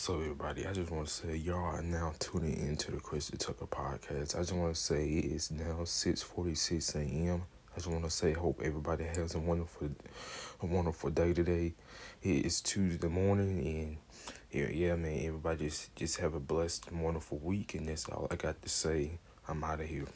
What's up, everybody? I just want to say y'all are now tuning into the Christon Tucker podcast. I just want to say it's now six forty six a.m. I just want to say hope everybody has a wonderful, a wonderful day today. It is Tuesday morning, and yeah, yeah, man. Everybody just just have a blessed, wonderful week, and that's all I got to say. I'm out of here.